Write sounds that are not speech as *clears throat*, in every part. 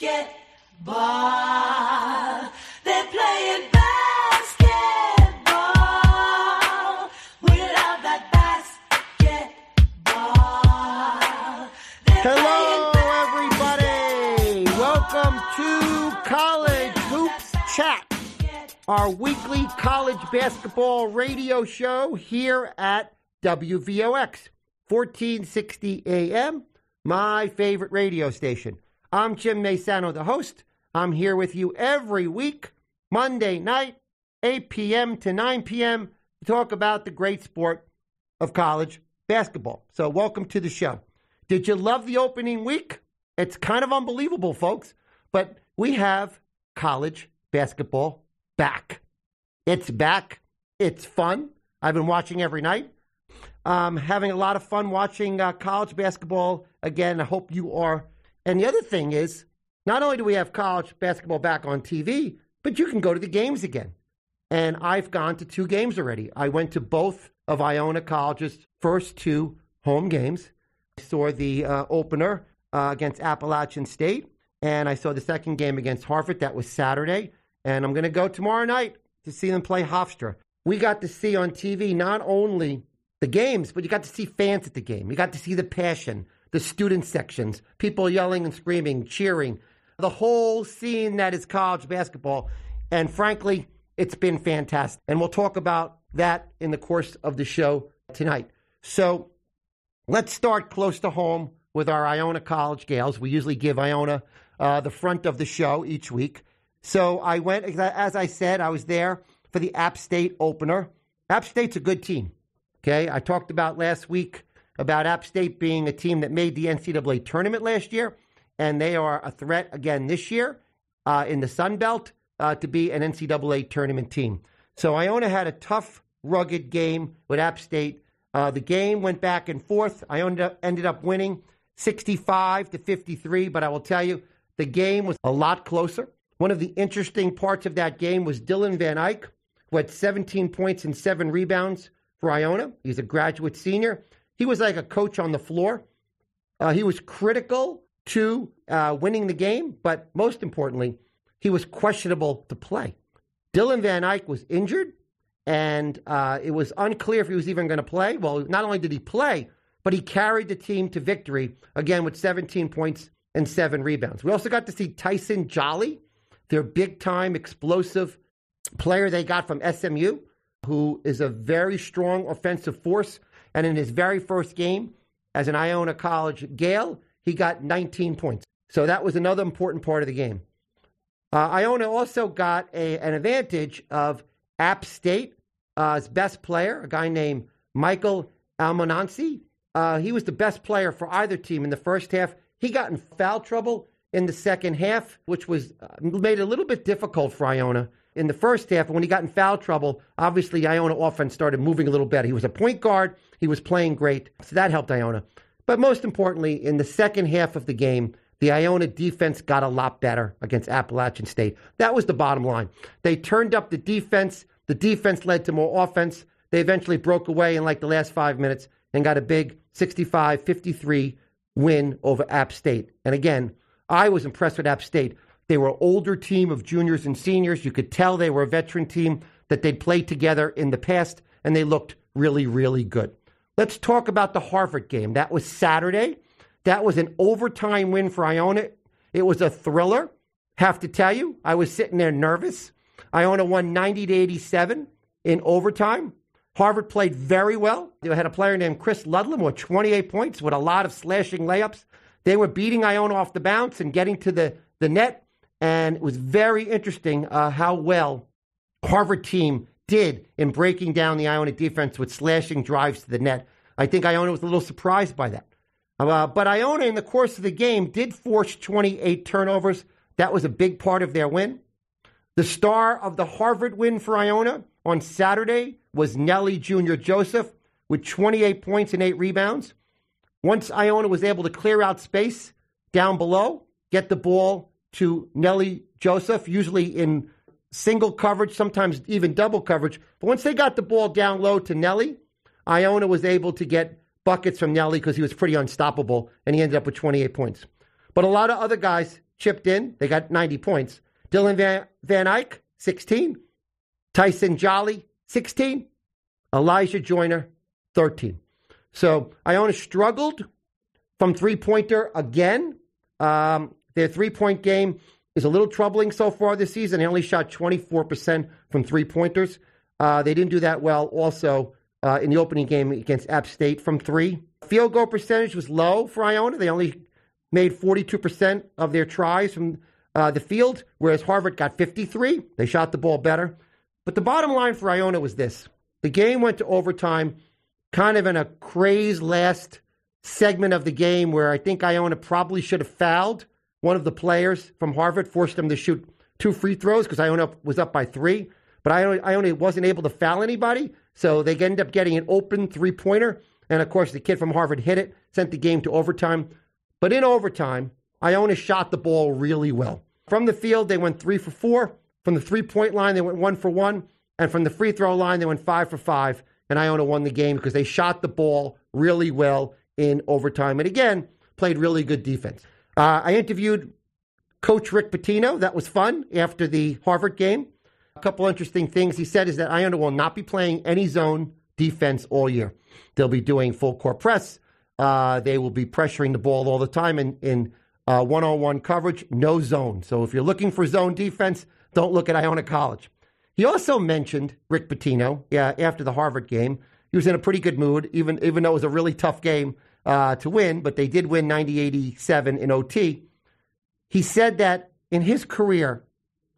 basketball. They're playing basketball. We love that basketball. They're Hello, everybody. Welcome to College Hoops Chat, our weekly college basketball radio show here at WVOX, 1460 AM, my favorite radio station. I'm Jim Maysano, the host. I'm here with you every week, Monday night, 8 p.m. to 9 p.m., to talk about the great sport of college basketball. So, welcome to the show. Did you love the opening week? It's kind of unbelievable, folks, but we have college basketball back. It's back. It's fun. I've been watching every night. Um, having a lot of fun watching uh, college basketball again. I hope you are. And the other thing is, not only do we have college basketball back on TV, but you can go to the games again. And I've gone to two games already. I went to both of Iona College's first two home games. I saw the uh, opener uh, against Appalachian State, and I saw the second game against Harvard. That was Saturday. And I'm going to go tomorrow night to see them play Hofstra. We got to see on TV not only the games, but you got to see fans at the game. You got to see the passion, the student sections, people yelling and screaming, cheering, the whole scene that is college basketball. And frankly, it's been fantastic. And we'll talk about that in the course of the show tonight. So let's start close to home with our Iona College Gaels. We usually give Iona uh, the front of the show each week. So I went, as I said, I was there for the App State opener. App State's a good team. Okay, I talked about last week about App State being a team that made the NCAA tournament last year, and they are a threat again this year uh, in the Sun Belt uh, to be an NCAA tournament team. So Iona had a tough, rugged game with App State. Uh, the game went back and forth. Iona ended up winning 65 to 53, but I will tell you, the game was a lot closer. One of the interesting parts of that game was Dylan Van Eyck, who had 17 points and seven rebounds for Iona. He's a graduate senior. He was like a coach on the floor. Uh, he was critical to uh, winning the game, but most importantly, he was questionable to play. Dylan Van Eyck was injured, and uh, it was unclear if he was even going to play. Well, not only did he play, but he carried the team to victory again with 17 points and seven rebounds. We also got to see Tyson Jolly, their big time explosive player they got from SMU, who is a very strong offensive force. And in his very first game as an Iona College Gael, he got 19 points. So that was another important part of the game. Uh, Iona also got a, an advantage of App State's uh, best player, a guy named Michael Almonacy. Uh, he was the best player for either team in the first half. He got in foul trouble in the second half, which was uh, made it a little bit difficult for Iona in the first half. When he got in foul trouble, obviously Iona offense started moving a little better. He was a point guard. He was playing great, so that helped Iona. But most importantly, in the second half of the game, the Iona defense got a lot better against Appalachian State. That was the bottom line. They turned up the defense. The defense led to more offense. They eventually broke away in like the last five minutes and got a big 65 53 win over App State. And again, I was impressed with App State. They were an older team of juniors and seniors. You could tell they were a veteran team that they'd played together in the past, and they looked really, really good. Let's talk about the Harvard game. That was Saturday. That was an overtime win for Iona. It was a thriller. Have to tell you, I was sitting there nervous. Iona won 90 to 87 in overtime. Harvard played very well. They had a player named Chris Ledlum with 28 points with a lot of slashing layups. They were beating Iona off the bounce and getting to the, the net. And it was very interesting uh, how well Harvard team did in breaking down the Iona defense with slashing drives to the net. I think Iona was a little surprised by that. Uh, but Iona, in the course of the game, did force 28 turnovers. That was a big part of their win. The star of the Harvard win for Iona on Saturday was Nelly Jr. Joseph with 28 points and eight rebounds. Once Iona was able to clear out space down below, get the ball to Nelly Joseph, usually in single coverage, sometimes even double coverage. But once they got the ball down low to Nelly, Iona was able to get buckets from Nelly because he was pretty unstoppable, and he ended up with 28 points. But a lot of other guys chipped in. They got 90 points. Dylan Van, Van Eyck, 16. Tyson Jolly, 16. Elijah Joyner, 13. So Iona struggled from three pointer again. Um, their three point game is a little troubling so far this season. They only shot 24% from three pointers. Uh, they didn't do that well also uh, in the opening game against App State from three. Field goal percentage was low for Iona. They only made 42% of their tries from uh, the field, whereas Harvard got 53. They shot the ball better. But the bottom line for Iona was this the game went to overtime, kind of in a crazed last segment of the game where I think Iona probably should have fouled one of the players from Harvard, forced them to shoot two free throws because Iona was up by three. But I only wasn't able to foul anybody, so they ended up getting an open three pointer. And of course, the kid from Harvard hit it, sent the game to overtime. But in overtime, Iona shot the ball really well. From the field, they went three for four. From the three point line, they went one for one. And from the free throw line, they went five for five. And Iona won the game because they shot the ball really well in overtime. And again, played really good defense. Uh, I interviewed Coach Rick Pitino. That was fun after the Harvard game. A couple interesting things he said is that Iona will not be playing any zone defense all year. They'll be doing full court press. Uh, they will be pressuring the ball all the time in, in one on one coverage, no zone. So if you're looking for zone defense, don't look at Iona College. He also mentioned Rick Pitino yeah, after the Harvard game. He was in a pretty good mood, even, even though it was a really tough game uh, to win, but they did win 90 87 in OT. He said that in his career,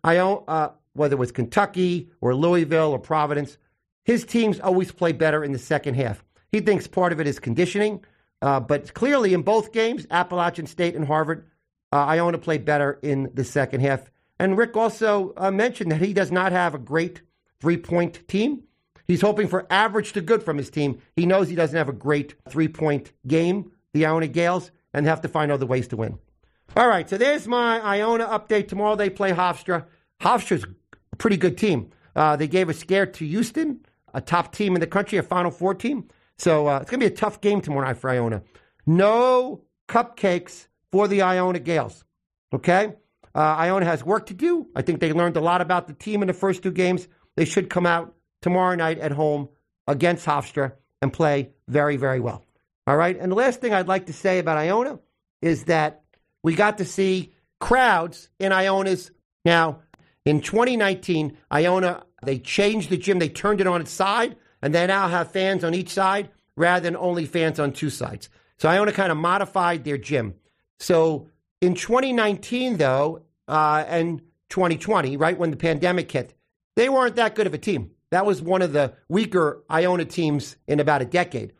Iona, uh, whether it was Kentucky or Louisville or Providence, his teams always play better in the second half. He thinks part of it is conditioning, uh, but clearly in both games, Appalachian State and Harvard, uh, Iona played better in the second half. And Rick also uh, mentioned that he does not have a great three point team. He's hoping for average to good from his team. He knows he doesn't have a great three point game, the Iona Gaels, and have to find other ways to win. All right, so there's my Iona update. Tomorrow they play Hofstra. Hofstra's a pretty good team. Uh, they gave a scare to Houston, a top team in the country, a Final Four team. So uh, it's going to be a tough game tomorrow night for Iona. No cupcakes for the Iona Gaels. Okay? Uh, Iona has work to do. I think they learned a lot about the team in the first two games. They should come out tomorrow night at home against Hofstra and play very, very well. All right? And the last thing I'd like to say about Iona is that we got to see crowds in Iona's. Now, in 2019, Iona, they changed the gym, they turned it on its side and they now have fans on each side rather than only fans on two sides. So Iona kind of modified their gym. So in 2019, though, uh, and 2020, right when the pandemic hit, they weren't that good of a team. That was one of the weaker Iona teams in about a decade.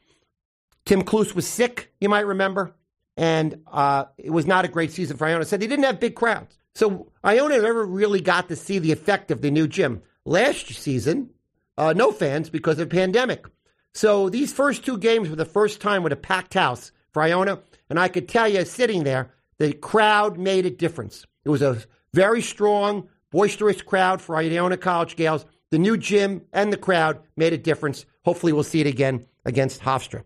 Tim Cluess was sick, you might remember, and uh, it was not a great season for Iona. So they didn't have big crowds. So Iona never really got to see the effect of the new gym. Last season, uh, no fans because of pandemic. So these first two games were the first time with a packed house for Iona. And I could tell you, sitting there, the crowd made a difference. It was a very strong, boisterous crowd for Iona College Gaels. The new gym and the crowd made a difference. Hopefully, we'll see it again against Hofstra.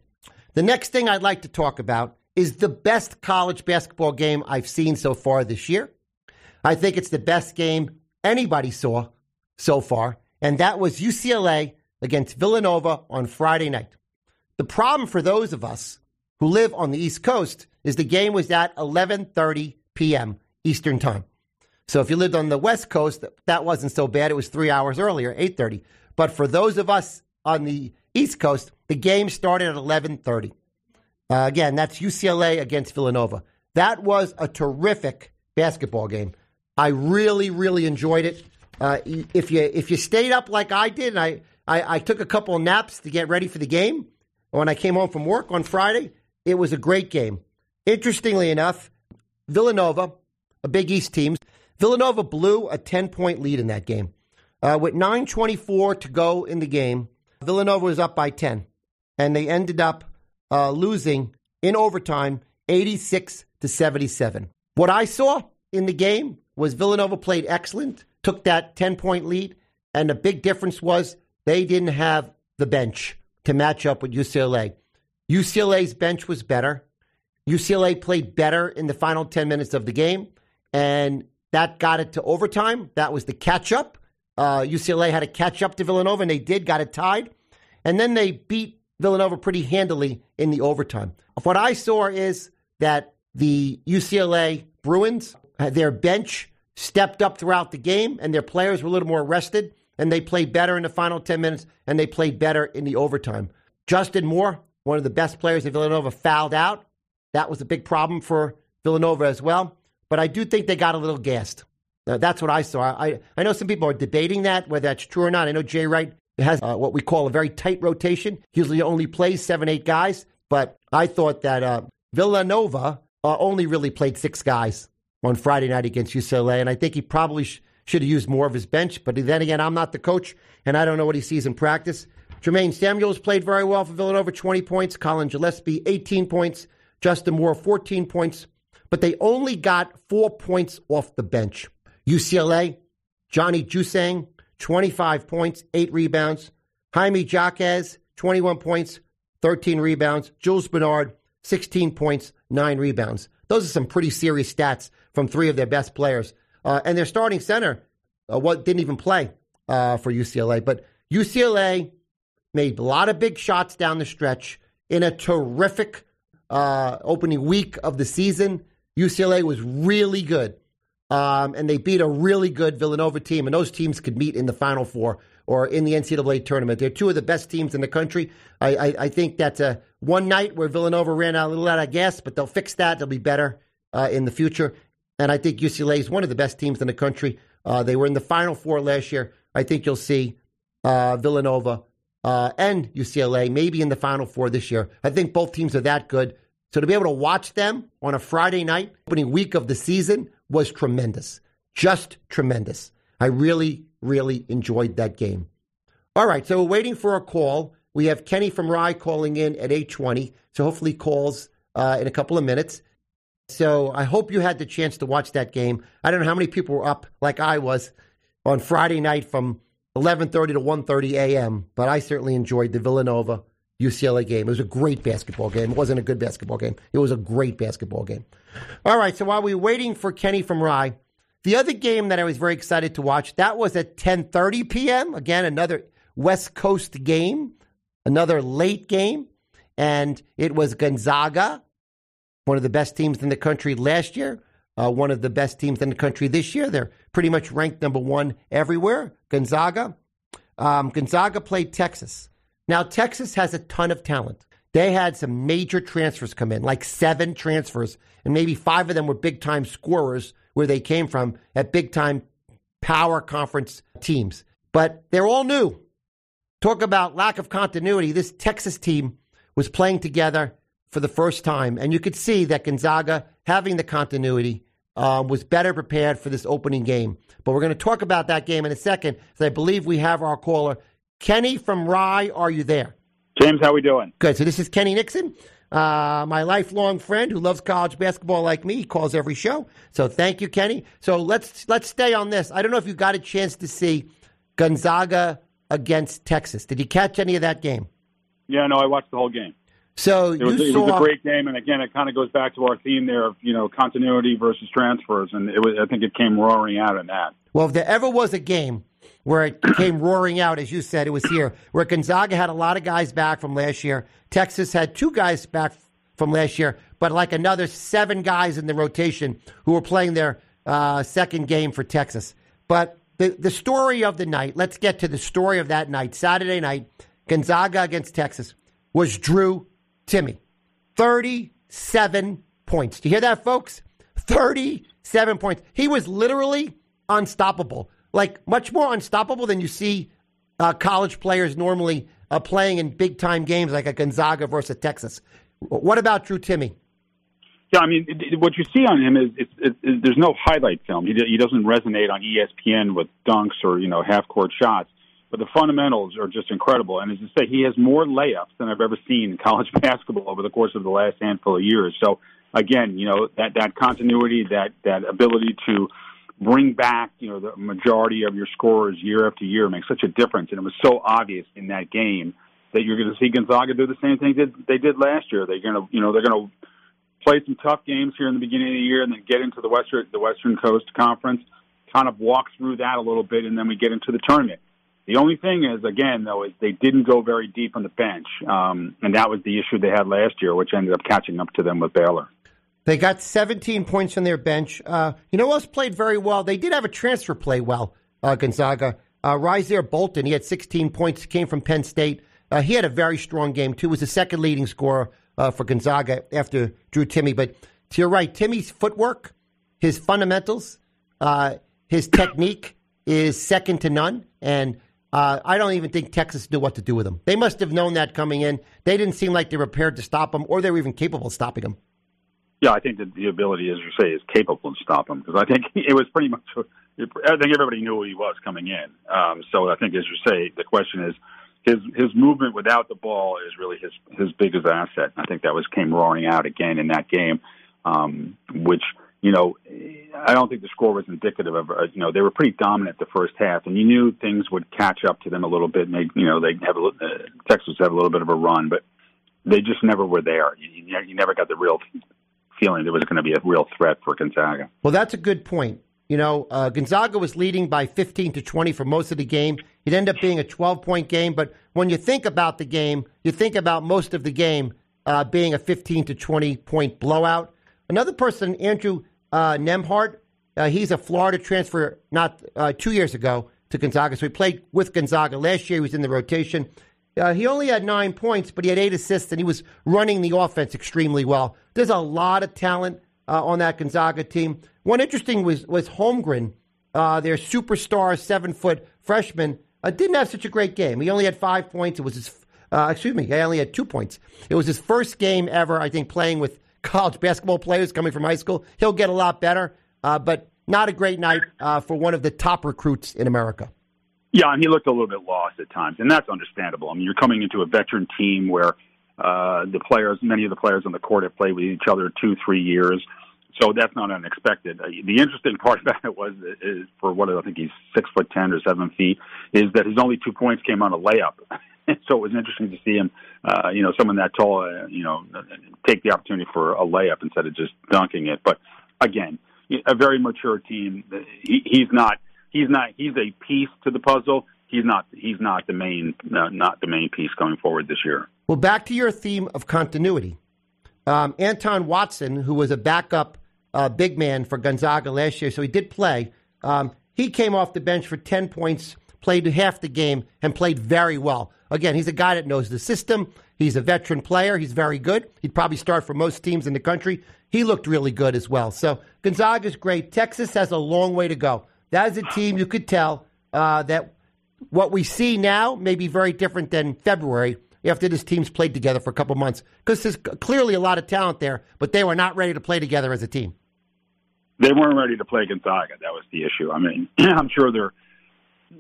The next thing I'd like to talk about is the best college basketball game I've seen so far this year. I think it's the best game anybody saw so far and that was UCLA against Villanova on Friday night. The problem for those of us who live on the East Coast is the game was at 11:30 p.m. Eastern Time. So if you lived on the West Coast, that wasn't so bad. It was three hours earlier, 8:30. But for those of us on the East Coast, the game started at 11:30. Uh, again, that's UCLA against Villanova. That was a terrific basketball game. I really, really enjoyed it. Uh, if you if you stayed up like I did, I, I, I took a couple of naps to get ready for the game when I came home from work on Friday, it was a great game. Interestingly enough, Villanova, a Big East team, Villanova blew a 10 point lead in that game. Uh, with 9.24 to go in the game, Villanova was up by 10, and they ended up uh, losing in overtime 86 to 77. What I saw in the game was Villanova played excellent took that 10 point lead. And the big difference was they didn't have the bench to match up with UCLA. UCLA's bench was better. UCLA played better in the final 10 minutes of the game. and that got it to overtime. That was the catch up. Uh, UCLA had to catch up to Villanova, and they did, got it tied. And then they beat Villanova pretty handily in the overtime. What I saw is that the UCLA Bruins, their bench stepped up throughout the game, and their players were a little more rested, and they played better in the final 10 minutes, and they played better in the overtime. Justin Moore, one of the best players at Villanova, fouled out. That was a big problem for Villanova as well. But I do think they got a little gassed. That's what I saw. I, I know some people are debating that, whether that's true or not. I know Jay Wright has uh, what we call a very tight rotation. He usually only plays seven, eight guys. But I thought that uh, Villanova uh, only really played six guys on Friday night against UCLA. And I think he probably sh- should have used more of his bench. But then again, I'm not the coach, and I don't know what he sees in practice. Jermaine Samuels played very well for Villanova, 20 points. Collin Gillespie, 18 points. Justin Moore, 14 points. But they only got four points off the bench. UCLA, Johnny Juzang, 25 points, eight rebounds. Jaime Jaquez, 21 points, 13 rebounds. Jules Bernard, 16 points, nine rebounds. Those are some pretty serious stats from three of their best players. Uh, and their starting center uh, what didn't even play uh, for UCLA. But UCLA made a lot of big shots down the stretch in a terrific uh, opening week of the season. UCLA was really good. Um, and they beat a really good Villanova team, and those teams could meet in the Final Four or in the NCAA tournament. They're two of the best teams in the country. I, I, I think that's a one night where Villanova ran out a little out of gas, but they'll fix that. They'll be better uh, in the future. And I think UCLA is one of the best teams in the country. Uh, they were in the Final Four last year. I think you'll see uh, Villanova uh, and UCLA maybe in the Final Four this year. I think both teams are that good. So to be able to watch them on a Friday night, opening week of the season, was tremendous. Just tremendous. I really, really enjoyed that game. All right, so we're waiting for a call. We have Kenny from Rye calling in at 820. So hopefully calls uh, in a couple of minutes. So I hope you had the chance to watch that game. I don't know how many people were up like I was on Friday night from 11:30 to 1:30 a.m., but I certainly enjoyed the Villanova UCLA game. It was a great basketball game. It wasn't a good basketball game. It was a great basketball game. All right, so while we are waiting for Kenny from Rye, the other game that I was very excited to watch, that was at 10:30 p.m. Again, another West Coast game, another late game, and it was Gonzaga, one of the best teams in the country last year, uh, one of the best teams in the country this year. They're pretty much ranked number one everywhere. Gonzaga. Um, Gonzaga played Texas. Now, Texas has a ton of talent. They had some major transfers come in, like seven transfers, and maybe five of them were big time scorers where they came from at big time power conference teams. But they're all new. Talk about lack of continuity. This Texas team was playing together for the first time, and you could see that Gonzaga, having the continuity, uh, was better prepared for this opening game. But we're going to talk about that game in a second, because I believe we have our caller Kenny from Rye, are you there? James, how we doing? Good. So this is Kenny Nixon, uh, my lifelong friend who loves college basketball like me. He calls every show. So thank you, Kenny. So let's let's stay on this. I don't know if you got a chance to see Gonzaga against Texas. Did you catch any of that game? Yeah, no, I watched the whole game. So it was, you it saw was a great game, and again, it kind of goes back to our theme there of you know continuity versus transfers, and it was, I think it came roaring out in that. Well, if there ever was a game where it came roaring out, as you said, it was here, where Gonzaga had a lot of guys back from last year. Texas had two guys back from last year, but like another seven guys in the rotation who were playing their uh, second game for Texas. But the, the story of the night, let's get to the story of that night, Saturday night, Gonzaga against Texas, was Drew Timme. 37 points. Do you hear that, folks? 37 points. He was literally unstoppable like much more unstoppable than you see uh, college players normally uh, playing in big time games like a Gonzaga versus Texas. What about Drew Timme? Yeah, I mean, it, it, what you see on him is there's no highlight film. He, he doesn't resonate on ESPN with dunks or you know half court shots, but the fundamentals are just incredible. And as I say, he has more layups than I've ever seen in *laughs* college basketball over the course of the last handful of years. So again, you know that that continuity, that that ability to bring back, you know, the majority of your scorers year after year makes such a difference. And it was so obvious in that game that you're going to see Gonzaga do the same thing that they did last year. They're going to, you know, they're going to play some tough games here in the beginning of the year, and then get into the Western the Western Coast Conference, kind of walk through that a little bit, and then we get into the tournament. The only thing is, again, though, is they didn't go very deep on the bench, um, and that was the issue they had last year, which ended up catching up to them with Baylor. They got 17 points on their bench. Uh, you know who else played very well? They did have a transfer play well, uh, Gonzaga. Uh, Rasir Bolton, he had 16 points, came from Penn State. Uh, he had a very strong game, too. Was the second leading scorer uh, for Gonzaga after Drew Timme. But to your right, Timme's footwork, his fundamentals, uh, his technique is second to none. And uh, I don't even think Texas knew what to do with him. They must have known that coming in. They didn't seem like they were prepared to stop him, or they were even capable of stopping him. Yeah, I think that the ability, as you say, is capable of stopping him because I think *laughs* it was pretty much. I think everybody knew who he was coming in. Um, so I think, as you say, the question is his his movement without the ball is really his his biggest asset. I think that was came roaring out again in that game, um, which you know I don't think the score was indicative of uh, you know they were pretty dominant the first half, and you knew things would catch up to them a little bit. And they, you know they have a, uh, Texas have a little bit of a run, but they just never were there. You, you never got the real feeling there was going to be a real threat for Gonzaga. Well, that's a good point. You know, uh, Gonzaga was leading by 15 to 20 for most of the game. It ended up being a 12 point game, but when you think about the game, you think about most of the game uh, being a 15 to 20 point blowout. Another person, Andrew uh, Nembhard, uh, he's a Florida transfer not uh, two years ago to Gonzaga. So he played with Gonzaga last year. He was in the rotation. Uh, he only had nine points, but he had eight assists, and he was running the offense extremely well. There's a lot of talent uh, on that Gonzaga team. One interesting was was Holmgren, uh, their superstar seven foot freshman, uh, didn't have such a great game. He only had five points. It was his, uh, excuse me, he only had two points. It was his first game ever, I think, playing with college basketball players coming from high school. He'll get a lot better, uh, but not a great night for one of the top recruits in America. Yeah, and he looked a little bit lost at times, and that's understandable. I mean, you're coming into a veteran team where uh, the players, many of the players on the court have played with each other two, three years, so that's not unexpected. Uh, the interesting *laughs* part about it was, is for what I think he's six foot ten or seven feet, is that his only two points came on a layup. *laughs* so it was interesting to see him, uh, you know, someone that tall, uh, you know, take the opportunity for a layup instead of just dunking it. But again, a very mature team. He, he's not he's not he's a piece to the puzzle. He's not he's not the main uh, not the main piece going forward this year. Well, back to your theme of continuity. Um, Anton Watson, who was a backup uh, big man for Gonzaga last year, so he did play. Um, he came off the bench for ten points, played half the game, and played very well. Again, he's a guy that knows the system. He's a veteran player. He's very good. He'd probably start for most teams in the country. He looked really good as well. So Gonzaga's great. Texas has a long way to go. That is a team you could tell uh, that what we see now may be very different than February after this team's played together for a couple months because there's clearly a lot of talent there, but they were not ready to play together as a team. They weren't ready to play Gonzaga. That was the issue. I mean, *clears throat* I'm sure they're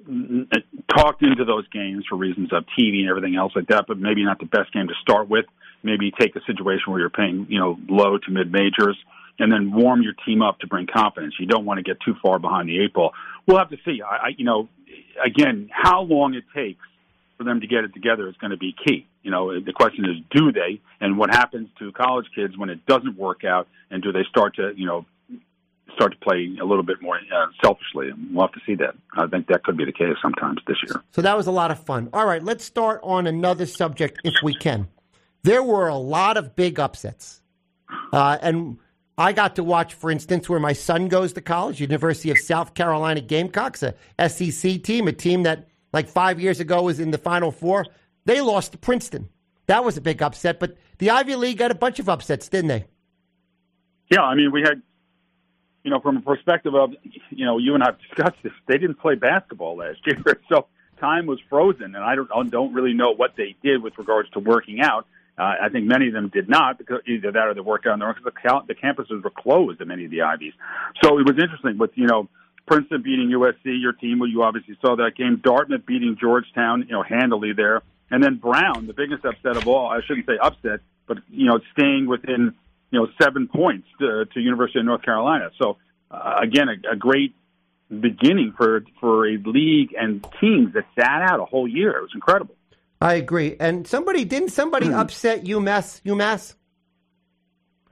mm, mm, uh, talked into those games for reasons of TV and everything else like that, but maybe not the best game to start with. Maybe take a situation where you're paying, you know, low to mid majors and then warm your team up to bring confidence. You don't want to get too far behind the eight ball. We'll have to see. I, I you know, again, how long it takes for them to get it together is going to be key. You know, the question is, do they? And what happens to college kids when it doesn't work out? And do they start to, you know, start to play a little bit more uh, selfishly? And we'll have to see that. I think that could be the case sometimes this year. So that was a lot of fun. All right, let's start on another subject if we can. There were a lot of big upsets. Uh, and I got to watch, for instance, where my son goes to college, University of South Carolina Gamecocks, a SEC team, a team that like five years ago was in the Final Four. They lost to Princeton. That was a big upset, but the Ivy League got a bunch of upsets, didn't they? Yeah, I mean, we had, you know, from a perspective of, you know, you and I've discussed this. They didn't play basketball last *laughs* year, so time was frozen, and I don't, I don't really know what they did with regards to working out. Uh, I think many of them did not because either that or they worked out on their own because the, the campuses were closed at many of the Ivies. So it was interesting with, you know, Princeton beating USC, your team, well, you obviously saw that game. Dartmouth beating Georgetown, you know, handily there. And then Brown, the biggest upset of all, I shouldn't say upset, but, you know, staying within, you know, seven points to, to University of North Carolina. So, uh, again, a, a great beginning for, for a league and teams that sat out a whole year. It was incredible. I agree. And somebody didn't somebody hmm. upset UMass UMass?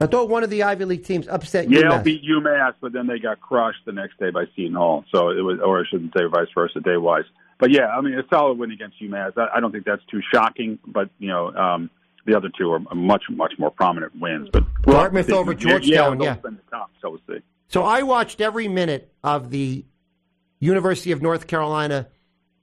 I thought one of the Ivy League teams upset UMass. Yale UMass. beat UMass, but then they got crushed the next day by Seton Hall. So it was, or I shouldn't say vice versa, day wise. But yeah, I mean, a solid win against UMass. I, I don't think that's too shocking, but you know, um, the other two are much, much more prominent wins. But Dartmouth over Georgetown, yeah. been the top, so we'll see. So I watched every minute of the University of North Carolina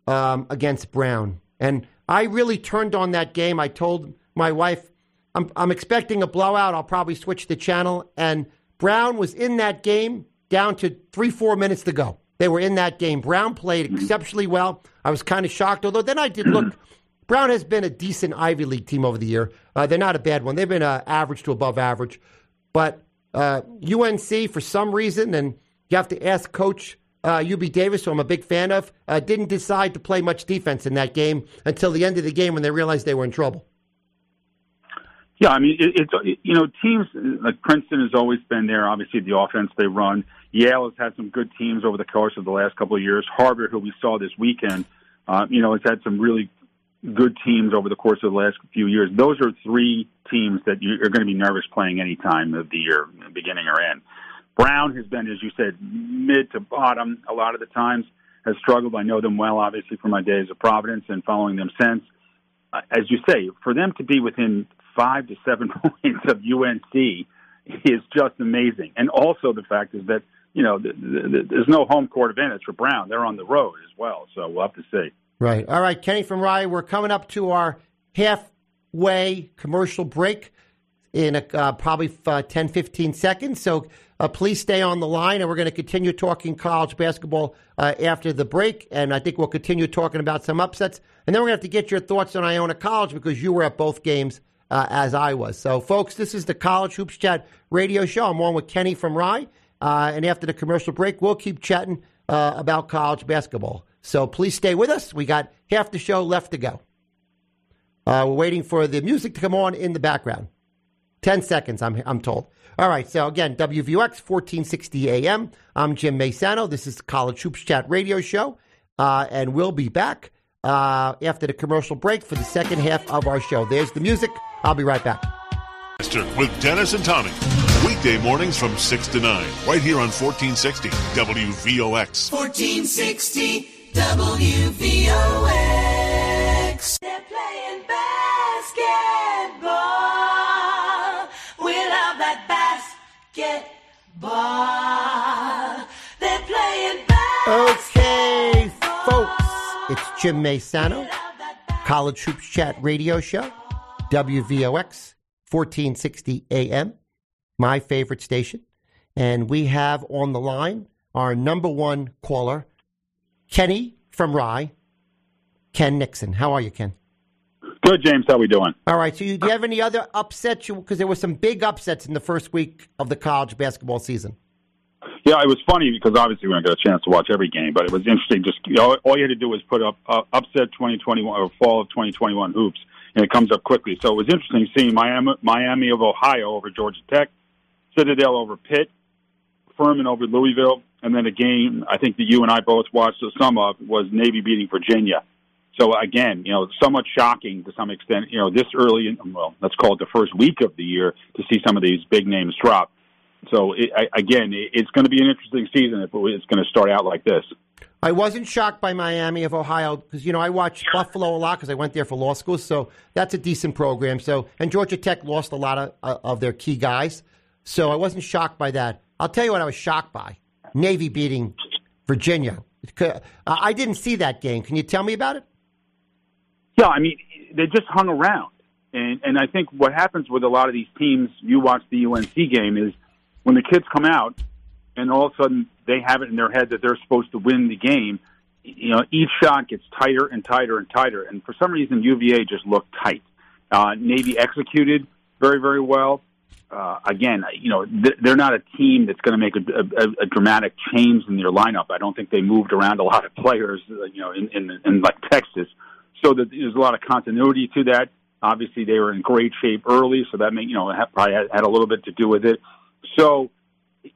um, against Brown, and I really turned on that game. I told my wife, I'm, I'm expecting a blowout. I'll probably switch the channel. And Brown was in that game down to three, four minutes to go. They were in that game. Brown played exceptionally well. I was kind of shocked, although then I did look. *clears throat* Brown has been a decent Ivy League team over the year. Uh, they're not a bad one. They've been uh, average to above average. But uh, UNC, for some reason, and you have to ask Coach uh, Hubert Davis, who I'm a big fan of, uh, didn't decide to play much defense in that game until the end of the game when they realized they were in trouble. Yeah, I mean, it, it's it, you know teams like Princeton has always been there. Obviously, the offense they run. Yale has had some good teams over the course of the last couple of years. Harvard, who we saw this weekend, uh, you know, has had some really good teams over the course of the last few years. Those are three teams that you are going to be nervous playing any time of the year, beginning or end. Brown has been, as you said, mid to bottom a lot of the times. Has struggled. I know them well, obviously, from my days of Providence and following them since. Uh, as you say, for them to be within five to seven *laughs* points of UNC is just amazing. And also the fact is that you know th- th- th- there's no home court advantage for Brown. They're on the road as well, so we'll have to see. Right. All right, Kenny from Rye, we're coming up to our halfway commercial break in a, uh, probably uh, 10, 15 seconds. So uh, please stay on the line, and we're going to continue talking college basketball uh, after the break. And I think we'll continue talking about some upsets. And then we're going to have to get your thoughts on Iona College because you were at both games uh, as I was. So, folks, this is the College Hoops Chat radio show. I'm on with Kenny from Rye. Uh, and after the commercial break, we'll keep chatting uh, about college basketball. So please stay with us. We got half the show left to go. Uh, we're waiting for the music to come on in the background. 10 seconds, I'm, I'm told. All right, so again, WVOX 1460 AM. I'm Jim Maysano. This is the College Hoops Chat radio show. Uh, and we'll be back uh, after the commercial break for the second half of our show. There's the music. I'll be right back. with Dennis and Tommy. Weekday mornings from 6 to 9, right here on 1460 WVOX. 1460 WVOX. It's Jim Maysano, College Hoops Chat radio show, WVOX 1460 AM, my favorite station. And we have on the line our number one caller, Kenny from Rye, Ken Nixon. How are you, Ken? Good, James. How we doing? All right. So, you, do you have any other upsets? Because there were some big upsets in the first week of the college basketball season. Yeah, it was funny because obviously we don't get a chance to watch every game, but it was interesting. Just you know, all you had to do was put up uh, upset 2021 or fall of 2021 hoops, and it comes up quickly. So it was interesting seeing Miami, Miami of Ohio over Georgia Tech, Citadel over Pitt, Furman over Louisville, and then a game I think that you and I both watched some of was Navy beating Virginia. So again, you know, somewhat shocking to some extent. You know, this early, in, well, let's call it the first week of the year to see some of these big names drop. So it, I, again, it, it's going to be an interesting season if it's going to start out like this. I wasn't shocked by Miami of Ohio because you know I watched Buffalo a lot because I went there for law school, so that's a decent program. So and Georgia Tech lost a lot of uh, of their key guys, so I wasn't shocked by that. I'll tell you what I was shocked by: Navy beating Virginia. Uh, I didn't see that game. Can you tell me about it? Yeah, I mean, they just hung around, and and I think what happens with a lot of these teams, you watch the UNC game, is when the kids come out, and all of a sudden they have it in their head that they're supposed to win the game. You know, each shot gets tighter and tighter and tighter, and for some reason UVA just looked tight. Uh, Navy executed very very well. Uh, again, you know, th- they're not a team that's going to make a, a, a dramatic change in their lineup. I don't think they moved around a lot of players, uh, you know, in, in, in like Texas. So that there's a lot of continuity to that. Obviously, they were in great shape early, so that may, you know had, probably had, had a little bit to do with it. So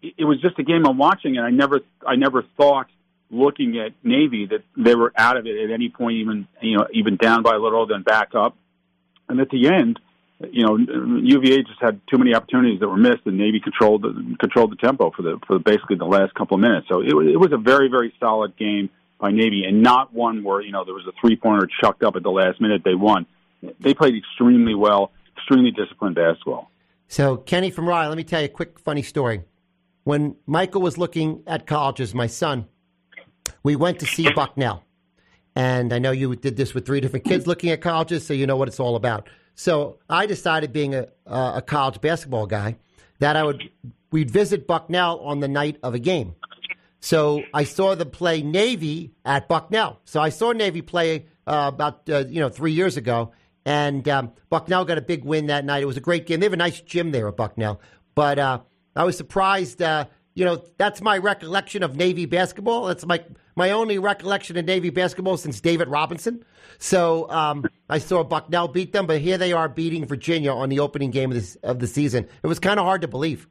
it, was just a game I'm watching, and I never I never thought looking at Navy that they were out of it at any point, even you know even down by a little, then back up, and at the end, you know, UVA just had too many opportunities that were missed, and Navy controlled the, controlled the tempo for the for basically the last couple of minutes. So it, it was a very very solid game by Navy, and not one where you know there was a three pointer chucked up at the last minute. They won. They played extremely well, extremely disciplined basketball. So, Kenny from Rye, let me tell you a quick funny story. When Michael was looking at colleges, my son, we went to see Bucknell. And I know you did this with three different kids looking at colleges, so you know what it's all about. So I decided, being a, a college basketball guy, that I would we'd visit Bucknell on the night of a game. So I saw them play Navy at Bucknell. So I saw Navy play uh, about uh, you know three years ago, and um, Bucknell got a big win that night. It was a great game. They have a nice gym there at Bucknell, but uh, I was surprised. Uh, you know, that's my recollection of Navy basketball. That's my my only recollection of Navy basketball since David Robinson. So um, I saw Bucknell beat them, but here they are beating Virginia on the opening game of, this, of the season. It was kind of hard to believe.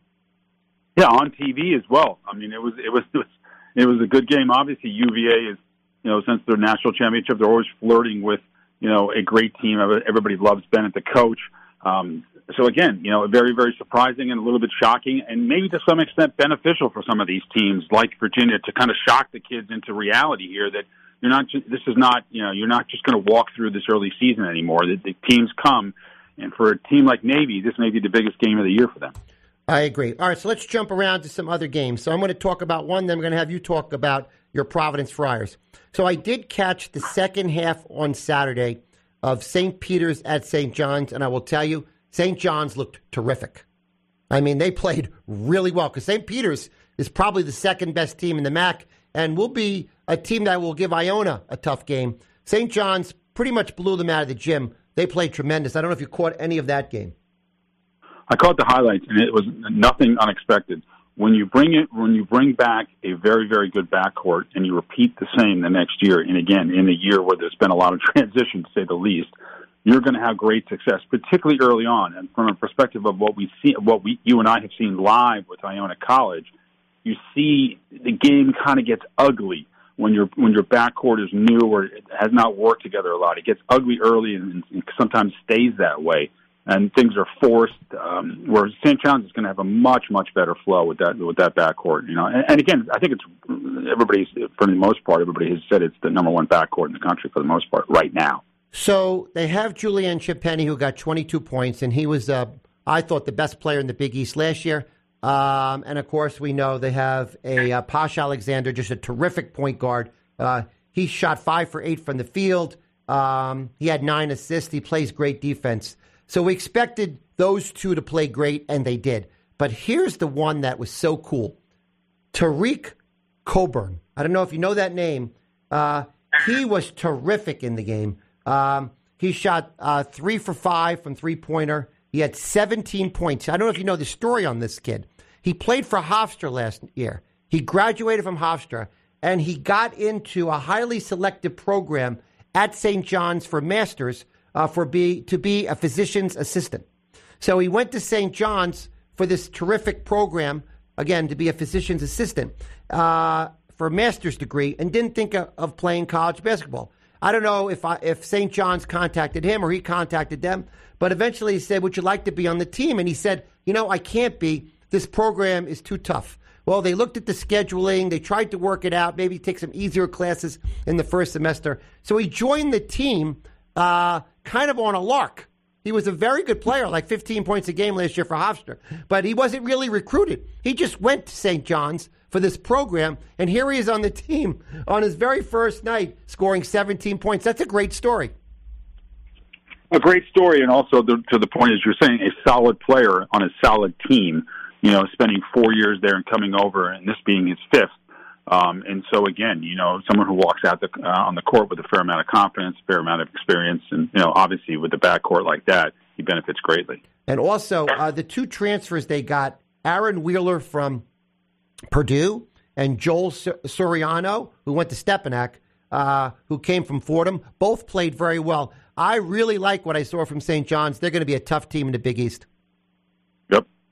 Yeah, on TV as well. I mean, it was it was it was, it was a good game. Obviously, UVA is you know since their national championship, they're always flirting with you know a great team. Everybody loves Bennett, the coach. Um, so again, you know, very, very surprising and a little bit shocking, and maybe to some extent beneficial for some of these teams like Virginia to kind of shock the kids into reality here that you're not. This is not. You know, you're not just going to walk through this early season anymore. The, the teams come, and for a team like Navy, this may be the biggest game of the year for them. I agree. All right, so let's jump around to some other games. So I'm going to talk about one, then I'm going to have you talk about your Providence Friars. So I did catch the second half on Saturday of St. Peter's at St. John's, and I will tell you St. John's looked terrific. I mean, they played really well because St. Peter's is probably the second best team in the MAC and will be a team that will give Iona a tough game. St. John's pretty much blew them out of the gym. They played tremendous. I don't know if you caught any of that game. I caught the highlights, and it was nothing unexpected. When you bring it, when you bring back a very, very good backcourt, and you repeat the same the next year, and again in a year where there's been a lot of *laughs* transition, to say the least, you're going to have great success, particularly early on. And from a perspective of what we see, what we, you and I have seen live with Iona College, you see the game kind of gets ugly when your when your backcourt is new or it has not worked together a lot. It gets ugly early and, and sometimes stays that way. And things are forced. Um, where St. John's is going to have a much much better flow with that with that backcourt. You know, and, and again, I think it's everybody's for the most part. Everybody has said it's the number one backcourt in the country for the most part right now. So they have Julian Champagnie, who got 22 points, and he was, uh, I thought, the best player in the Big East last year. Um, and of course, we know they have a uh, Posh Alexander, just a terrific point guard. Uh, he shot five for eight from the field. Um, he had nine assists. He plays great defense. So we expected those two to play great, and they did. But here's the one that was so cool Tareq Coburn. I don't know if you know that name. Uh, he was terrific in the game. Um, he shot uh, three for five from three pointer. He had 17 points. I don't know if you know the story on this kid. He played for Hofstra last year. He graduated from Hofstra and he got into a highly selective program at St. John's for masters uh, for be to be a physician's assistant. So he went to St. John's for this terrific program again to be a physician's assistant uh, for a master's degree and didn't think of, of playing college basketball. I don't know if I, if St. John's contacted him or he contacted them, but eventually he said, "Would you like to be on the team?" And he said, "You know, I can't be. This program is too tough." Well, they looked at the scheduling. They tried to work it out. Maybe take some easier classes in the first semester. So he joined the team, uh, kind of on a lark. He was a very good player, like 15 points a game last year for Hofstra, but he wasn't really recruited. He just went to St. John's for this program. And here he is on the team on his very first night, scoring 17 points. That's a great story. A great story, and also the, to the point, as you're saying, a solid player on a solid team. You know, spending four years there and coming over, and this being his fifth. Um, and so again, you know, someone who walks out the, uh, on the court with a fair amount of confidence, fair amount of experience, and you know, obviously with the backcourt like that, he benefits greatly. And also, uh, the two transfers they got, Aaron Wheeler from Purdue and Joel Soriano, who went to Stepinac, uh, who came from Fordham, both played very well. I really like what I saw from St. John's. They're going to be a tough team in the Big East.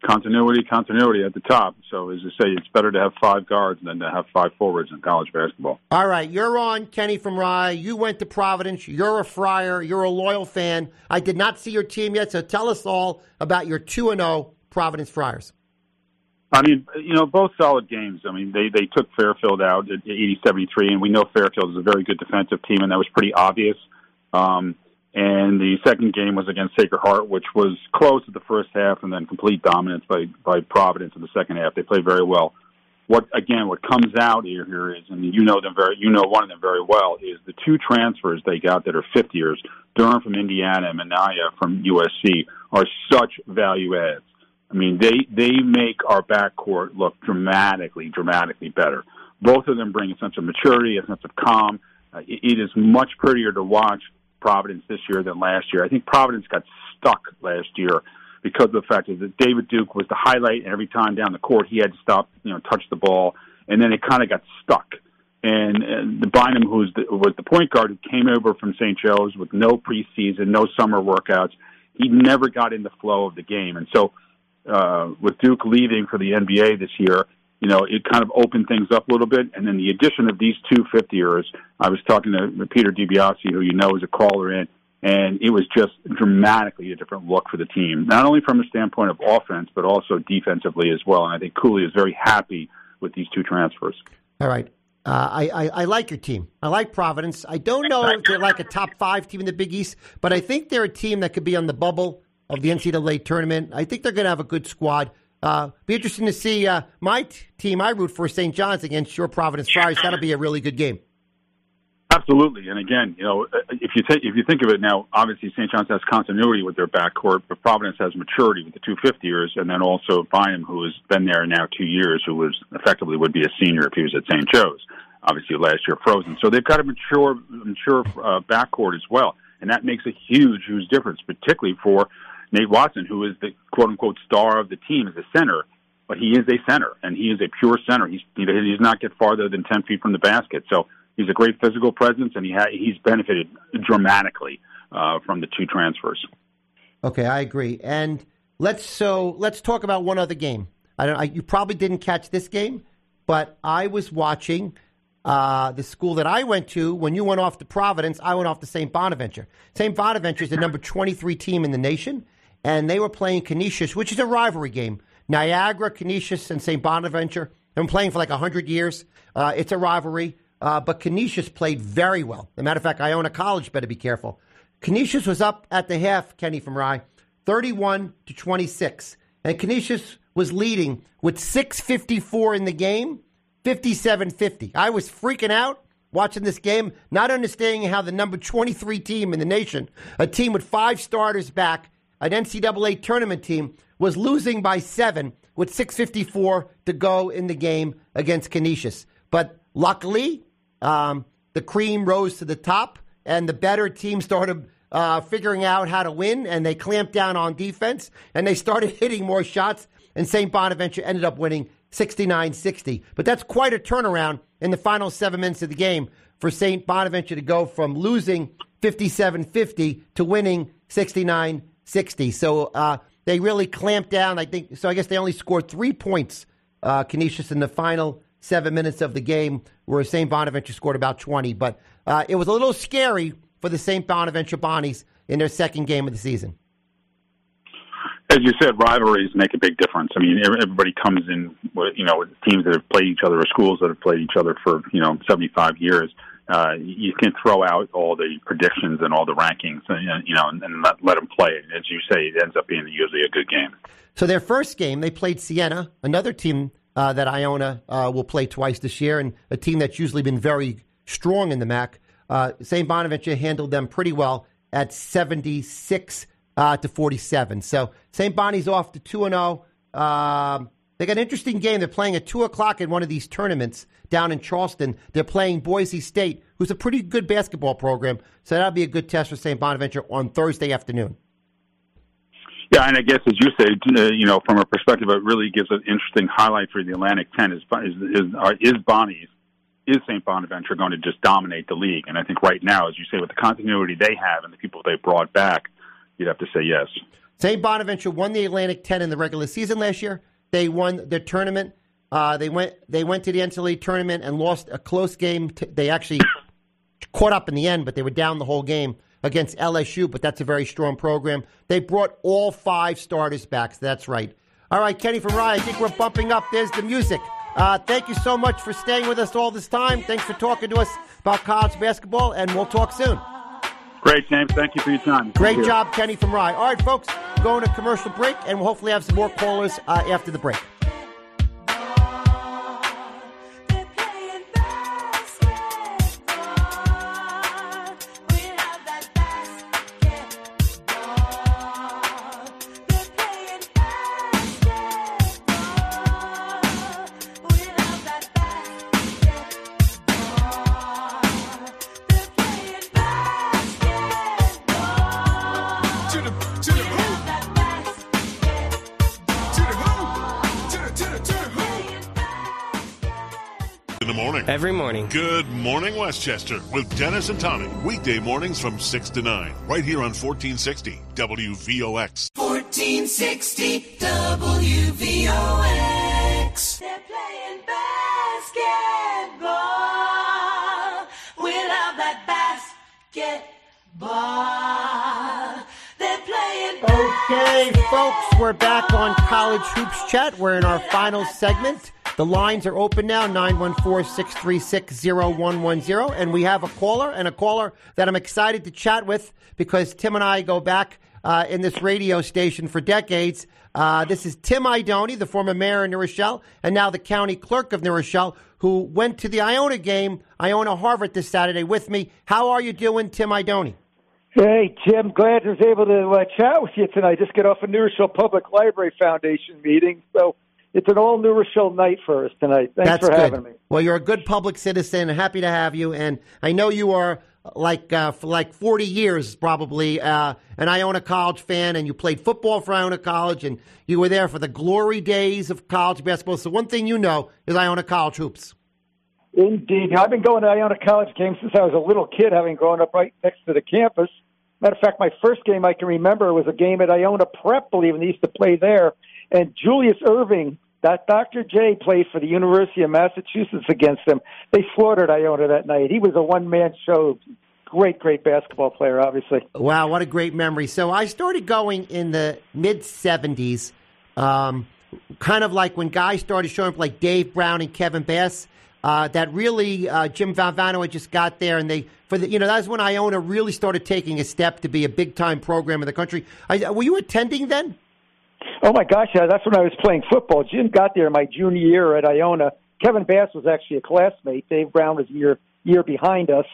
Continuity, continuity at the top. So, as I say, it's better to have five guards than to have five forwards in college basketball. All right, you're on Kenny from Rye. You went to Providence. You're a Friar. You're a loyal fan. I did not see your team yet, so tell us all about your two and zero Providence Friars. I mean, you know, both solid games. I mean, they they took Fairfield out at 80-73, and we know Fairfield is a very good defensive team, and that was pretty obvious. Um, and the second game was against Sacred Heart, which was close at the first half, and then complete dominance by by Providence in the second half. They played very well. What again? What comes out here, here is, and you know them very, you know one of them very well, is the two transfers they got that are fifth years. Durham from Indiana and Minaya from USC are such value adds. I mean, they they make our backcourt look dramatically, dramatically better. Both of them bring a sense of maturity, a sense of calm. Uh, it, it is much prettier to watch Providence this year than last year. I think Providence got stuck last year because of the fact that David Duke was the highlight, and every time down the court he had to stop, you know, touch the ball, and then it kind of got stuck. And, and the Bynum, who was the, was the point guard, who came over from St. Joe's with no preseason, no summer workouts, he never got in the flow of the game, and so uh, with Duke leaving for the NBA this year, you know, it kind of opened things up a little bit. And then the addition of these two fifth years, I was talking to Peter DiBiase, who you know is a caller in, and it was just dramatically a different look for the team, not only from a standpoint of offense, but also defensively as well. And I think Cooley is very happy with these two transfers. All right. Uh, I, I, I like your team. I like Providence. I don't know if they're like a top five team in the Big East, but I think they're a team that could be on the bubble of the NCAA tournament. I think they're going to have a good squad. Uh, be interesting to see uh, my t- team. I root for St. John's against your Providence Friars. That'll be a really good game. Absolutely, and again, you know, if you take if you think of it now, obviously St. John's has continuity with their backcourt, but Providence has maturity with the two fifth years, and then also Bynum, who has been there now two years, who was effectively would be a senior if he was at St. Joe's. Obviously, last year frozen, so they've got a mature mature uh, backcourt as well, and that makes a huge huge difference, particularly for Nate Watson, who is the quote unquote star of the team is a center, but he is a center and he is a pure center. He's he does not get farther than ten feet from the basket, so he's a great physical presence, and he ha- he's benefited dramatically uh, from the two transfers. Okay, I agree. And let's so let's talk about one other game. I don't. I, you probably didn't catch this game, but I was watching. Uh, the school that I went to, when you went off to Providence, I went off to St. Bonaventure. St. Bonaventure is the number 23 team in the nation and they were playing Canisius, which is a rivalry game. Niagara, Canisius, and St. Bonaventure. They've been playing for like 100 years. Uh, it's a rivalry, uh, but Canisius played very well. As a matter of fact, Iona College better be careful. Canisius was up at the half, Kenny from Rye, 31 to 26. And Canisius was leading with 6.54 in the game, 57 50. I was freaking out watching this game, not understanding how the number 23 team in the nation, a team with five starters back, an NCAA tournament team, was losing by seven with 6.54 to go in the game against Canisius. But luckily, um, the cream rose to the top, and the better team started uh, figuring out how to win, and they clamped down on defense, and they started *laughs* hitting more shots, and St. Bonaventure ended up winning 69 60. But that's quite a turnaround in the final seven minutes of the game for St. Bonaventure to go from losing 57 50 to winning 69 60. So uh, they really clamped down. I think so. I guess they only scored three points, uh, Canisius, in the final seven minutes of the game, whereas St. Bonaventure scored about 20. But uh, it was a little scary for the St. Bonaventure Bonnies in their second game of the season. As you said, rivalries make a big difference. I mean, everybody comes in, with, you know, with teams that have played each other or schools that have played each other for you know 75 years uh, you can throw out all the predictions and all the rankings, and, you know, and, and let, let them play. As you say, it ends up being usually a good game. So their first game, they played Siena, another team uh, that Iona uh, will play twice this year, and a team that's usually been very strong in the MAAC. Uh, St. Bonaventure handled them pretty well at 76 uh, to 47. So St. Bonnie's off to 2 and 0. They got an interesting game. They're playing at 2 o'clock in one of these tournaments down in Charleston. They're playing Boise State, who's a pretty good basketball program. So that'll be a good test for St. Bonaventure on Thursday afternoon. Yeah, and I guess as you say, uh, you know, from a perspective, it really gives an interesting highlight for the Atlantic Ten. Is is is, uh, is Bonnie's is St. Bonaventure going to just dominate the league? And I think right now, as you say, with the continuity they have and the people they brought back, you'd have to say yes. St. Bonaventure won the Atlantic 10 in the regular season last year. They won the tournament. Uh, they went they went to the NCAA tournament and lost a close game. To, they actually caught up in the end, but they were down the whole game against LSU. But that's a very strong program. They brought all five starters back. So that's right. All right, Kenny from Rye. I think we're bumping up. There's the music. Uh, thank you so much for staying with us all this time. Thanks for talking to us about college basketball, and we'll talk soon. Great, James. Thank you for your time. Great Thank you. job, Kenny from Rye. All right, folks, going to commercial break, and we'll hopefully have some more callers uh, after the break. Every morning. Good morning, Westchester, with Dennis and Tommy. Weekday mornings from 6 to 9, right here on 1460 WVOX. 1460 WVOX. They're playing basketball. We love that basketball. They're playing Okay, folks, we're back on College Hoops Chat. We're in our final segment. The lines are open now, 914-636-0110. And we have a caller, and a caller that I'm excited to chat with because Tim and I go back uh, in this radio station for decades. Uh, this is Tim Idoni, the former mayor of New Rochelle, and now the county clerk of New Rochelle, who went to the Iona game, Iona Harvard, this Saturday with me. How are you doing, Tim Idoni? Hey, Tim, glad I was able to uh, chat with you tonight. Just got off a New Rochelle Public Library Foundation meeting, so it's an all New Rochelle night for us tonight. Thanks That's for good. having me. Well, you're a good public citizen. Happy to have you, and I know you are like uh, for like 40 years probably uh, an Iona College fan, and you played football for Iona College, and you were there for the glory days of college basketball. So one thing you know is Iona College hoops. Indeed. I've been going to Iona College games since I was a little kid, having grown up right next to the campus. Matter of fact, my first game I can remember was a game at Iona Prep, believe it, they used to play there. And Julius Erving, that Dr. J played for the University of Massachusetts against them. They slaughtered Iona that night. He was a one man show. Great, great basketball player, obviously. Wow, what a great memory. So I started going in the mid 70s, um, kind of like when guys started showing up like Dave Brown and Kevin Bass. Uh, that really uh, Jim Valvano had just got there, and they for the you know that was when Iona really started taking a step to be a big time program in the country. I, were you attending then? Oh my gosh, yeah, that's when I was playing football. Jim got there my junior year at Iona. Kevin Bass was actually a classmate. Dave Brown was a year year behind us,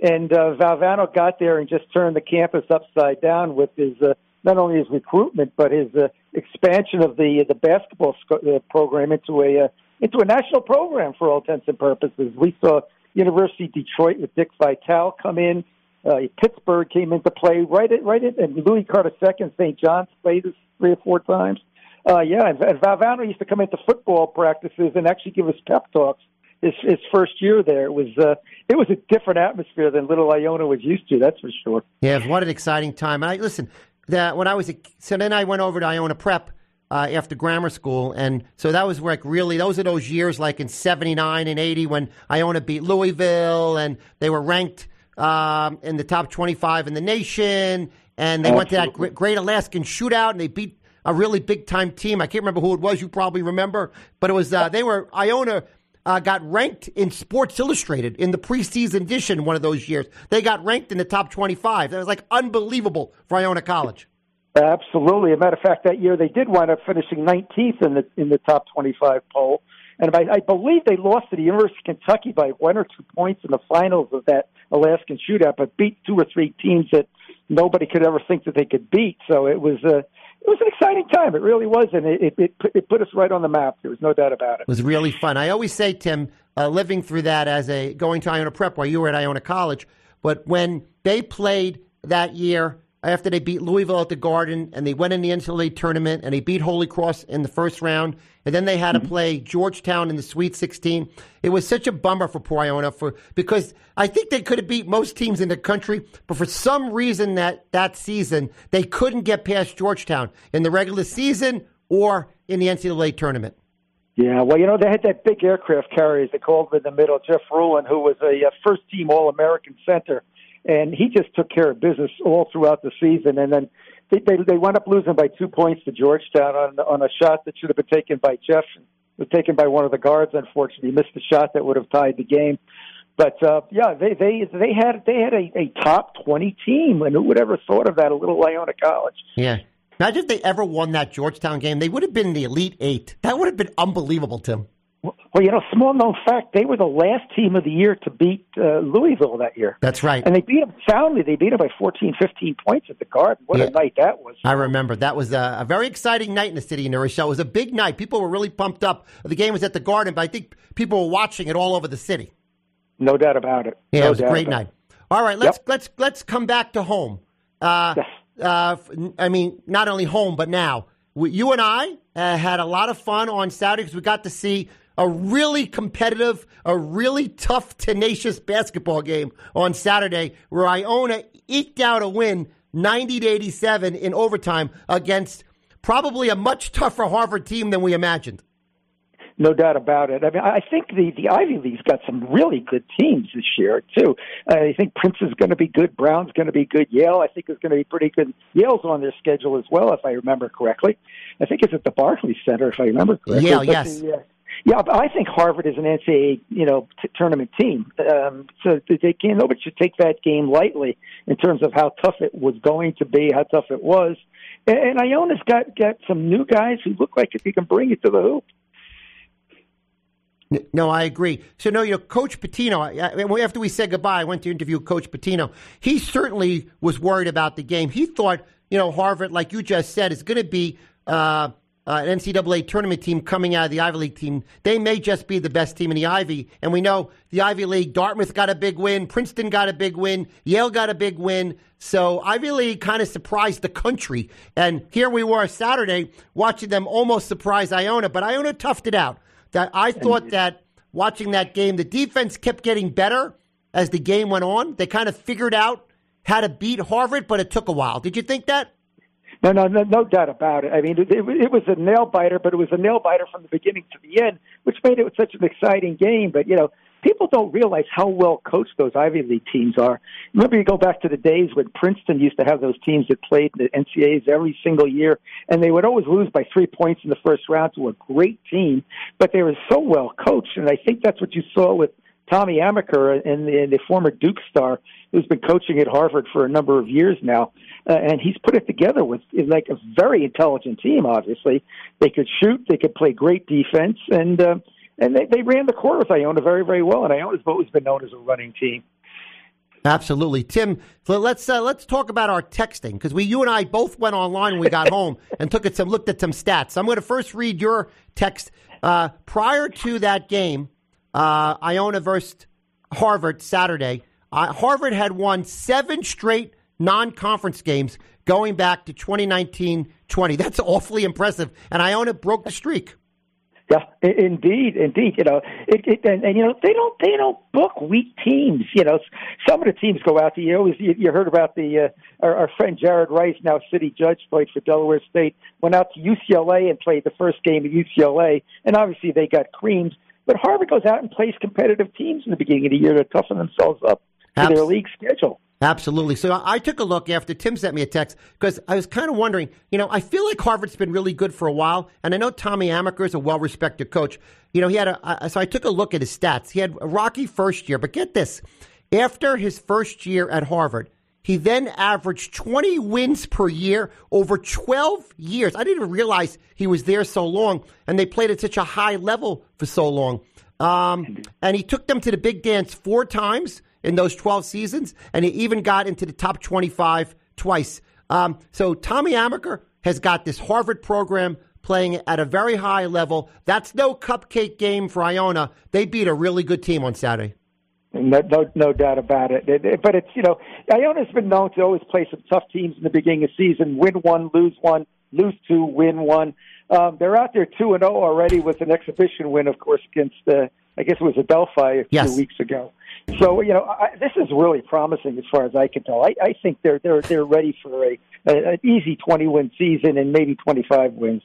and uh, Valvano got there and just turned the campus upside down with his uh, not only his recruitment but his uh, expansion of the the basketball sc- uh, program into a uh, into a national program for all intents and purposes. We saw University of Detroit with Dick Vitale come in. Uh, Pittsburgh came into play right at right at and Louis Carter II, St. John's played us three or four times. Uh, yeah, and, and Valvano used to come into football practices and actually give us pep talks. His his first year there it was uh, it was a different atmosphere than Little Iona was used to. That's for sure. Yeah, what an exciting time. I listen, that when I was a, so then I went over to Iona Prep uh, after grammar school, and so that was like really those are those years like in '79 and '80 when Iona beat Louisville, and they were ranked um, in the top 25 in the nation, and they went to that great, great Alaskan shootout, and they beat a really big time team. I can't remember who it was. You probably remember, but it was uh, they were Iona. Uh, got ranked in Sports Illustrated in the preseason edition one of those years. They got ranked in the top 25. That was like unbelievable for Iona College. Absolutely. As a matter of fact, that year they did wind up finishing 19th in the in the top 25 poll, and I, I believe they lost to the University of Kentucky by one or two points in the finals of that Alaskan shootout, but beat two or three teams that nobody could ever think that they could beat. So it was a it was an exciting time. It really was, and it it, it, put, it put us right on the map. There was no doubt about it. It was really fun. I always say, Tim, uh, living through that as a going to Iona Prep while you were at Iona College, but when they played that year after they beat Louisville at the Garden and they went in the NCAA tournament and they beat Holy Cross in the first round and then they had to play Georgetown in the Sweet 16. It was such a bummer for poor Iona for because I think they could have beat most teams in the country, but for some reason that that season they couldn't get past Georgetown in the regular season or in the NCAA tournament. Yeah, well, you know, they had that big aircraft carrier they called him in the middle, Jeff Ruland, who was a uh, first team All American center. And he just took care of business all throughout the season. And then they, they, they wound up losing by two points to Georgetown on, on a shot that should have been taken by Jeff. It was taken by one of the guards, unfortunately. He missed the shot that would have tied the game. But uh, yeah, they they they had they had a, a top twenty team, and who would ever thought of that? A little Iona College. Yeah. Imagine if they ever won that Georgetown game. They would have been in the Elite Eight. That would have been unbelievable, Tim. Well, you know, small known fact, they were the last team of the year to beat uh, Louisville that year. That's right. And they beat them soundly. They beat them by 14, 15 points at the Garden. What Yeah. a night that was. I remember that was a, a very exciting night in the city of New Rochelle. It was a big night. People were really pumped up. The game was at the Garden, but I think people were watching it all over the city. No doubt about it. Yeah, no it was a great night. All right, let's Yep. let's let's come back to home. Uh, Yes. uh, I mean, not only home, but now you and I uh, had a lot of fun on Saturday because we got to see a really competitive, a really tough, tenacious basketball game on Saturday, where Iona eked out a win, ninety to eighty-seven in overtime against probably a much tougher Harvard team than we imagined. No doubt about it. I mean, I think the the Ivy League's got some really good teams this year too. I think Prince is going to be good. Brown's going to be good. Yale, I think, is going to be pretty good. Yale's on their schedule as well, if I remember correctly. I think it's at the Barclays Center, if I remember correctly. Yale, yes. the, uh, yeah, I think Harvard is an NCAA, you know, t- tournament team. Um, so they can't. Nobody should take that game lightly in terms of how tough it was going to be, how tough it was. And, and Iona's got got some new guys who look like if you can bring it to the hoop. No, I agree. So, no, you know, Coach Pitino, after we said goodbye, I went to interview Coach Pitino. He certainly was worried about the game. He thought, you know, Harvard, like you just said, is going to be uh, uh, an NCAA tournament team coming out of the Ivy League team. They may just be the best team in the Ivy. And we know the Ivy League, Dartmouth got a big win, Princeton got a big win, Yale got a big win. So Ivy League kind of surprised the country. And here we were Saturday watching them almost surprise Iona, but Iona toughed it out that I thought that watching that game, the defense kept getting better as the game went on. They kind of figured out how to beat Harvard, but it took a while. Did you think that? No, no, no, no doubt about it. I mean, it, it, was a nail biter, but it was a nail biter from the beginning to the end, which made it such an exciting game. But you know, people don't realize how well coached those Ivy League teams are. Remember, you go back to the days when Princeton used to have those teams that played in the NCAAs every single year, and they would always lose by three points in the first round to a great team, but they were so well coached, and I think that's what you saw with Tommy Amaker and the, the former Duke star who's been coaching at Harvard for a number of years now. Uh, and he's put it together with like a very intelligent team. Obviously, they could shoot, they could play great defense, and uh, and they, they ran the court with Iona very very well. And Iona's always been known as a running team. Absolutely, Tim. So let's uh, let's talk about our texting because we, you and I, both went online when we got *laughs* home and took at some looked at some stats. I'm going to first read your text. Uh, prior to that game, uh, Iona versus Harvard Saturday, uh, Harvard had won seven straight non-conference games going back to 2019-20. That's awfully impressive, and Iona broke the streak. Yeah, indeed, indeed. You know, it, it, and, and you know they don't they don't book weak teams. You know, some of the teams go out. To, you always you, you heard about the uh, our, our friend Jared Rice, now city judge, played for Delaware State. Went out to UCLA and played the first game at UCLA, and obviously they got creamed. But Harvard goes out and plays competitive teams in the beginning of the year to toughen themselves up to their league schedule. Absolutely. So I took a look after Tim sent me a text because I was kind of wondering, you know, I feel like Harvard's been really good for a while, and I know Tommy Amaker is a well respected coach. You know, he had a, so I took a look at his stats. He had a rocky first year, but get this after his first year at Harvard, he then averaged 20 wins per year over 12 years. I didn't even realize he was there so long, and they played at such a high level for so long. Um, and he took them to the big dance four times in those 12 seasons, and he even got into the top 25 twice. Um, so Tommy Amaker has got this Harvard program playing at a very high level. That's no cupcake game for Iona. They beat a really good team on Saturday. No, no, no doubt about it. But it's you know, Iona's been known to always play some tough teams in the beginning of the season, win one, lose one, lose two, win one. Um, they're out there two and zero already with an exhibition win, of course, against uh, I guess it was Adelphi a Yes. few weeks ago. So you know, I, this is really promising as far as I can tell. I, I think they're they're they're ready for a, a an easy twenty win season and maybe twenty five wins.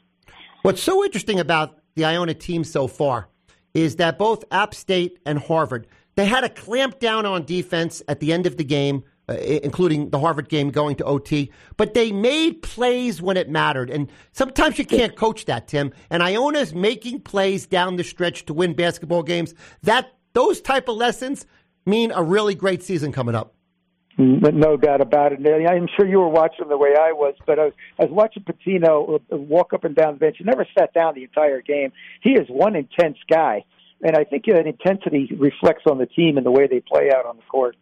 What's so interesting about the Iona team so far is that both App State and Harvard they had to clamp down on defense at the end of the game, uh, including the Harvard game going to OT. But they made plays when it mattered, and sometimes you can't coach that, Tim. And Iona's making plays down the stretch to win basketball games. That those type of lessons mean a really great season coming up. But no doubt about it. And I'm sure you were watching the way I was, but I was, I was watching Pitino uh, walk up and down the bench. He never sat down the entire game. He is one intense guy, and I think that intensity reflects on the team and the way they play out on the court.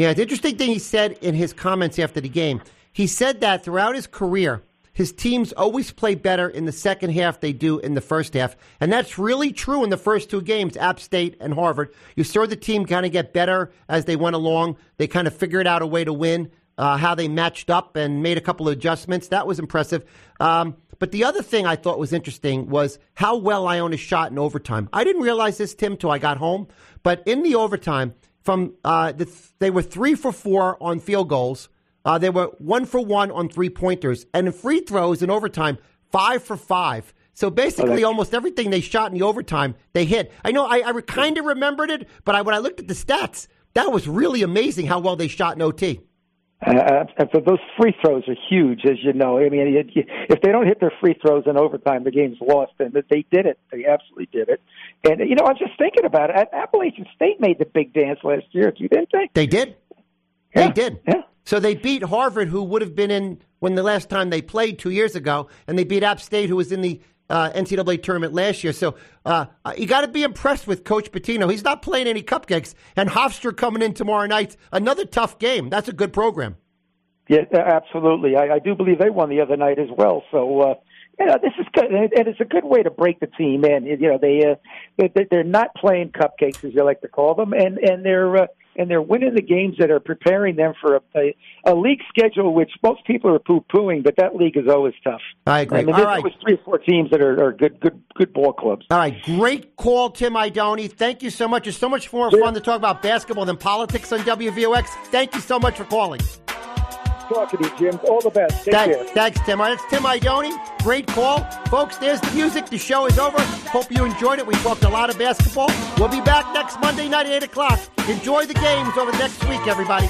Yeah, the interesting thing he said in his comments after the game, he said that throughout his career, his teams always play better in the second half they do in the first half. And that's really true in the first two games, App State and Harvard. You saw the team kind of get better as they went along. They kind of figured out a way to win, uh, how they matched up and made a couple of adjustments. That was impressive. Um, but the other thing I thought was interesting was how well Iona shot in overtime. I didn't realize this, Tim, till I got home. But in the overtime, from uh, the th- they were three for four on field goals. Uh, they were one for one on three pointers, and in free throws in overtime, five for five. So basically, almost everything they shot in the overtime, they hit. I know I, I kind of remembered it, but I, when I looked at the stats, that was really amazing how well they shot in OT. Uh, and so those free throws are huge, as you know. I mean, it, if they don't hit their free throws in overtime, the game's lost. And they did it. They absolutely did it. And you know, I was just thinking about it. Appalachian State made the big dance last year, didn't they? They did. Yeah, They did. yeah. So they beat Harvard, who would have been in when the last time they played two years ago, and they beat App State, who was in the uh, NCAA tournament last year. So uh, uh, you got to be impressed with Coach Pitino. He's not playing any cupcakes. And Hofstra coming in tomorrow night, another tough game. That's a good program. Yeah, absolutely. I, I do believe they won the other night as well. So, uh, you know, this is good, and it's a good way to break the team in. You know, they uh, they- they're not playing cupcakes, as you like to call them, and and they're uh, and they're winning the games that are preparing them for a, a, a league schedule, which most people are poo pooing, but that league is always tough. I agree. I mean, All there's right. always three or four teams that are, are good, good, good ball clubs. All right, great call, Tim Idoni. Thank you so much. It's so much more fun to talk about basketball than politics on WVOX. Thank you so much for calling. Talking to you, Jim. All the best. Take care. Thanks, thanks, Tim. That's Tim Idoni. Great call. Folks, there's the music. The show is over. Hope you enjoyed it. We talked a lot of basketball. We'll be back next Monday night at 8 o'clock. Enjoy the games over the next week, everybody.